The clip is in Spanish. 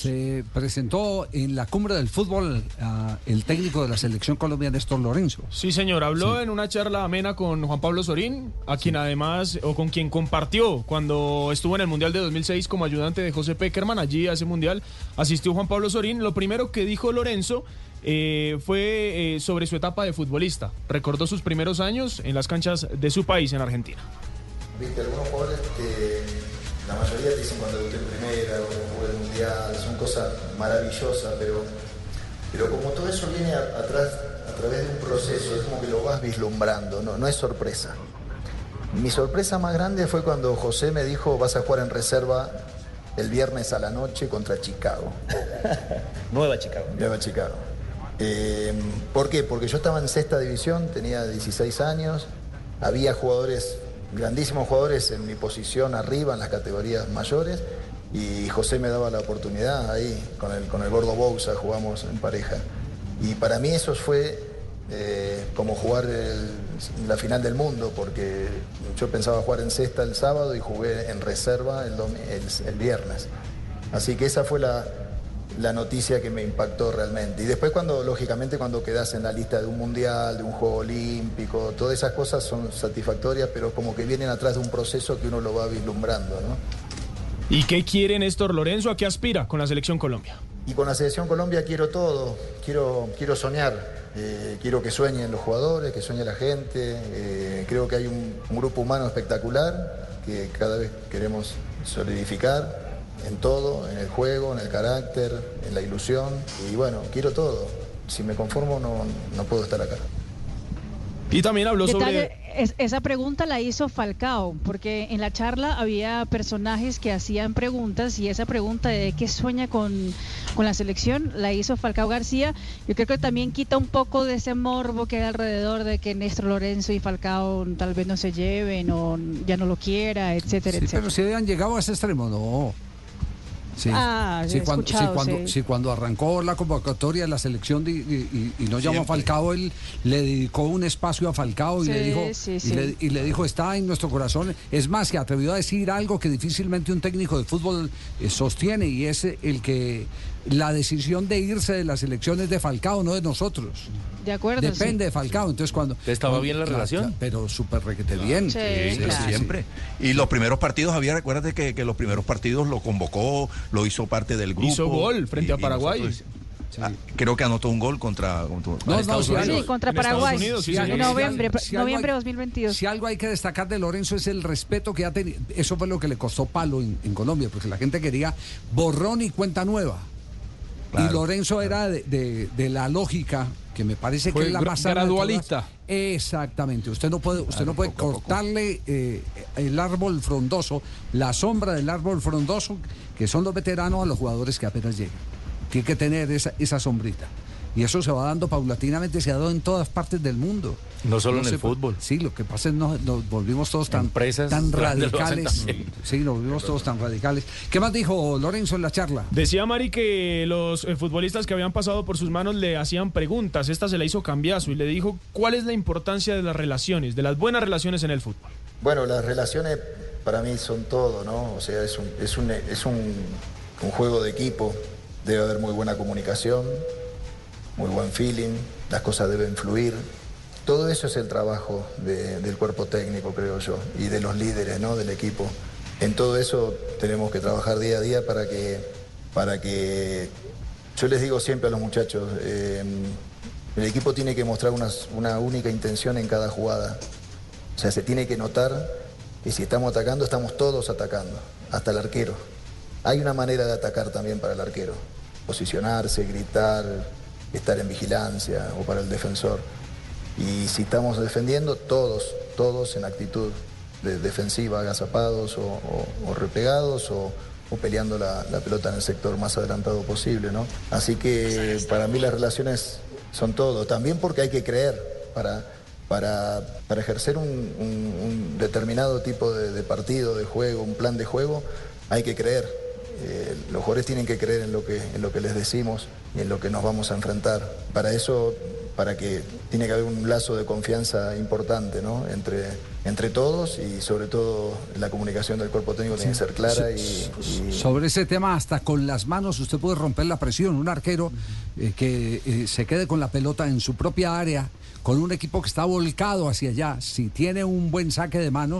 Se presentó en la cumbre del fútbol ah, el técnico de la selección colombiana, Néstor Lorenzo. Sí, señor. Habló en una charla amena con Juan Pablo Sorín, a quien además, o con quien compartió cuando estuvo en el Mundial de 2006 como ayudante de José Peckerman. Allí a ese Mundial asistió Juan Pablo Sorín. Lo primero que dijo Lorenzo eh, fue eh, sobre su etapa de futbolista. Recordó sus primeros años en las canchas de su país, en Argentina. Viste, algunos jugadores que la mayoría te dicen cuando debuté en primera mundial, son cosas maravillosas, pero, pero como todo eso viene a, atrás a través de un proceso, es como que lo vas vislumbrando, no, no es sorpresa. Mi sorpresa más grande fue cuando José me dijo vas a jugar en reserva el viernes a la noche contra Chicago. Nueva Chicago. Nueva Chicago. Eh, ¿Por qué? Porque yo estaba en sexta división, tenía 16 años, había jugadores, grandísimos jugadores en mi posición arriba, en las categorías mayores, y José me daba la oportunidad ahí, con el, con el gordo Bousa, jugamos en pareja. Y para mí eso fue eh, como jugar el- la final del mundo, porque yo pensaba jugar en sexta el sábado y jugué en reserva el, el- el viernes. Así que esa fue la, la noticia que me impactó realmente. Y después cuando, lógicamente, cuando quedas en la lista de un mundial, de un juego olímpico, todas esas cosas son satisfactorias, pero como que vienen atrás de un proceso que uno lo va vislumbrando, ¿no? ¿Y qué quiere Néstor Lorenzo? ¿A qué aspira con la selección Colombia? Y con la selección Colombia quiero todo, quiero, quiero soñar, eh, quiero que sueñen los jugadores, que sueñe la gente, eh, creo que hay un, un grupo humano espectacular que cada vez queremos solidificar en todo, en el juego, en el carácter, en la ilusión, y bueno, quiero todo. Si me conformo no, no puedo estar acá. Y también habló Detalle, sobre... es- esa pregunta la hizo Falcao, porque en la charla había personajes que hacían preguntas y esa pregunta de qué sueña con, con la selección la hizo Falcao García. Yo creo que también quita un poco de ese morbo que hay alrededor de que Néstor Lorenzo y Falcao tal vez no se lleven o ya no lo quiera, etcétera, Sí, etcétera. pero si habían llegado a ese extremo, no. Sí, Ah, sí, cuando, sí, cuando, sí. sí, cuando arrancó la convocatoria de la selección de- y, y- y no llamó a. Falcao, él le dedicó un espacio a Falcao y, Sí, le dijo, sí, y, le, y le dijo, está en nuestro corazón. Es más, se atrevió a decir algo que difícilmente un técnico de fútbol eh, sostiene y es el que la decisión de irse de las elecciones de Falcao, no de nosotros. De acuerdo. Depende sí. de Falcao. Entonces, cuando. ¿Estaba bien la Claro, relación? claro, pero súper requete bien. Sí, Sí, claro. sí, siempre. Y los primeros partidos, había, recuérdate que, que los primeros partidos lo convocó, lo hizo parte del grupo. Hizo gol frente Y- a Paraguay. nosotros- Ah, creo que anotó un gol contra, contra No, no, Estados sí, Unidos. Sí, contra En Estados Paraguay. Unidos, sí, en noviembre, Si algo noviembre hay- 2022. Si algo hay que destacar de Lorenzo es el respeto que ha tenido. Eso fue lo que le costó palo en, en Colombia, porque la gente quería borrón y cuenta nueva. Y Claro, Lorenzo era de, de- de la lógica que me parece Fue que es la más gradualista. Exactamente. Usted no puede, usted no puede poco. cortarle eh, el árbol frondoso, la sombra del árbol frondoso, que son los veteranos, a los jugadores que apenas llegan. Tiene que tener esa, esa sombrita. Y eso se va dando paulatinamente, se ha dado en todas partes del mundo. No solo en el sé por- fútbol. Sí, lo que pasa es que nos, nos volvimos todos tan, Empresas tan radicales. Sí, nos volvimos todos tan radicales. ¿Qué más dijo Lorenzo en la charla? Decía Mari que los eh, futbolistas que habían pasado por sus manos le hacían preguntas. Esta se la hizo cambiazo y le dijo cuál es la importancia de las relaciones, de las buenas relaciones en el fútbol. Bueno, las relaciones para mí son todo, ¿no? O sea, es un, es un, es un, un juego de equipo, debe haber muy buena comunicación, muy buen feeling, las cosas deben fluir. Todo eso es el trabajo de- del cuerpo técnico, creo yo, y de los líderes, ¿no? Del equipo. En todo eso tenemos que trabajar día a día para que, para que yo les digo siempre a los muchachos, eh, el equipo tiene que mostrar una, una única intención en cada jugada. O sea, se tiene que notar que si estamos atacando, estamos todos atacando, hasta el arquero. Hay una manera de atacar también para el arquero. Posicionarse, gritar, estar en vigilancia o para el defensor. Y si estamos defendiendo, todos, todos en actitud de defensiva, agazapados o, o- replegados o, peleando la, pelota en el sector más adelantado posible, ¿no? Así que para mí las relaciones son todo. También porque hay que creer para, para, para ejercer un, determinado tipo de partido, de juego, un plan de juego, hay que creer. Eh, los jugadores tienen que creer en lo, que, en lo que les decimos y en lo que nos vamos a enfrentar. Para eso, para que tiene que haber un lazo de confianza importante ¿no? entre, entre todos y sobre todo la comunicación del cuerpo técnico tiene que ser clara y, y- Sobre ese tema, hasta con las manos usted puede romper la presión. Un arquero eh, que eh, se quede con la pelota en su propia área, con un equipo que está volcado hacia allá, si tiene un buen saque de manos,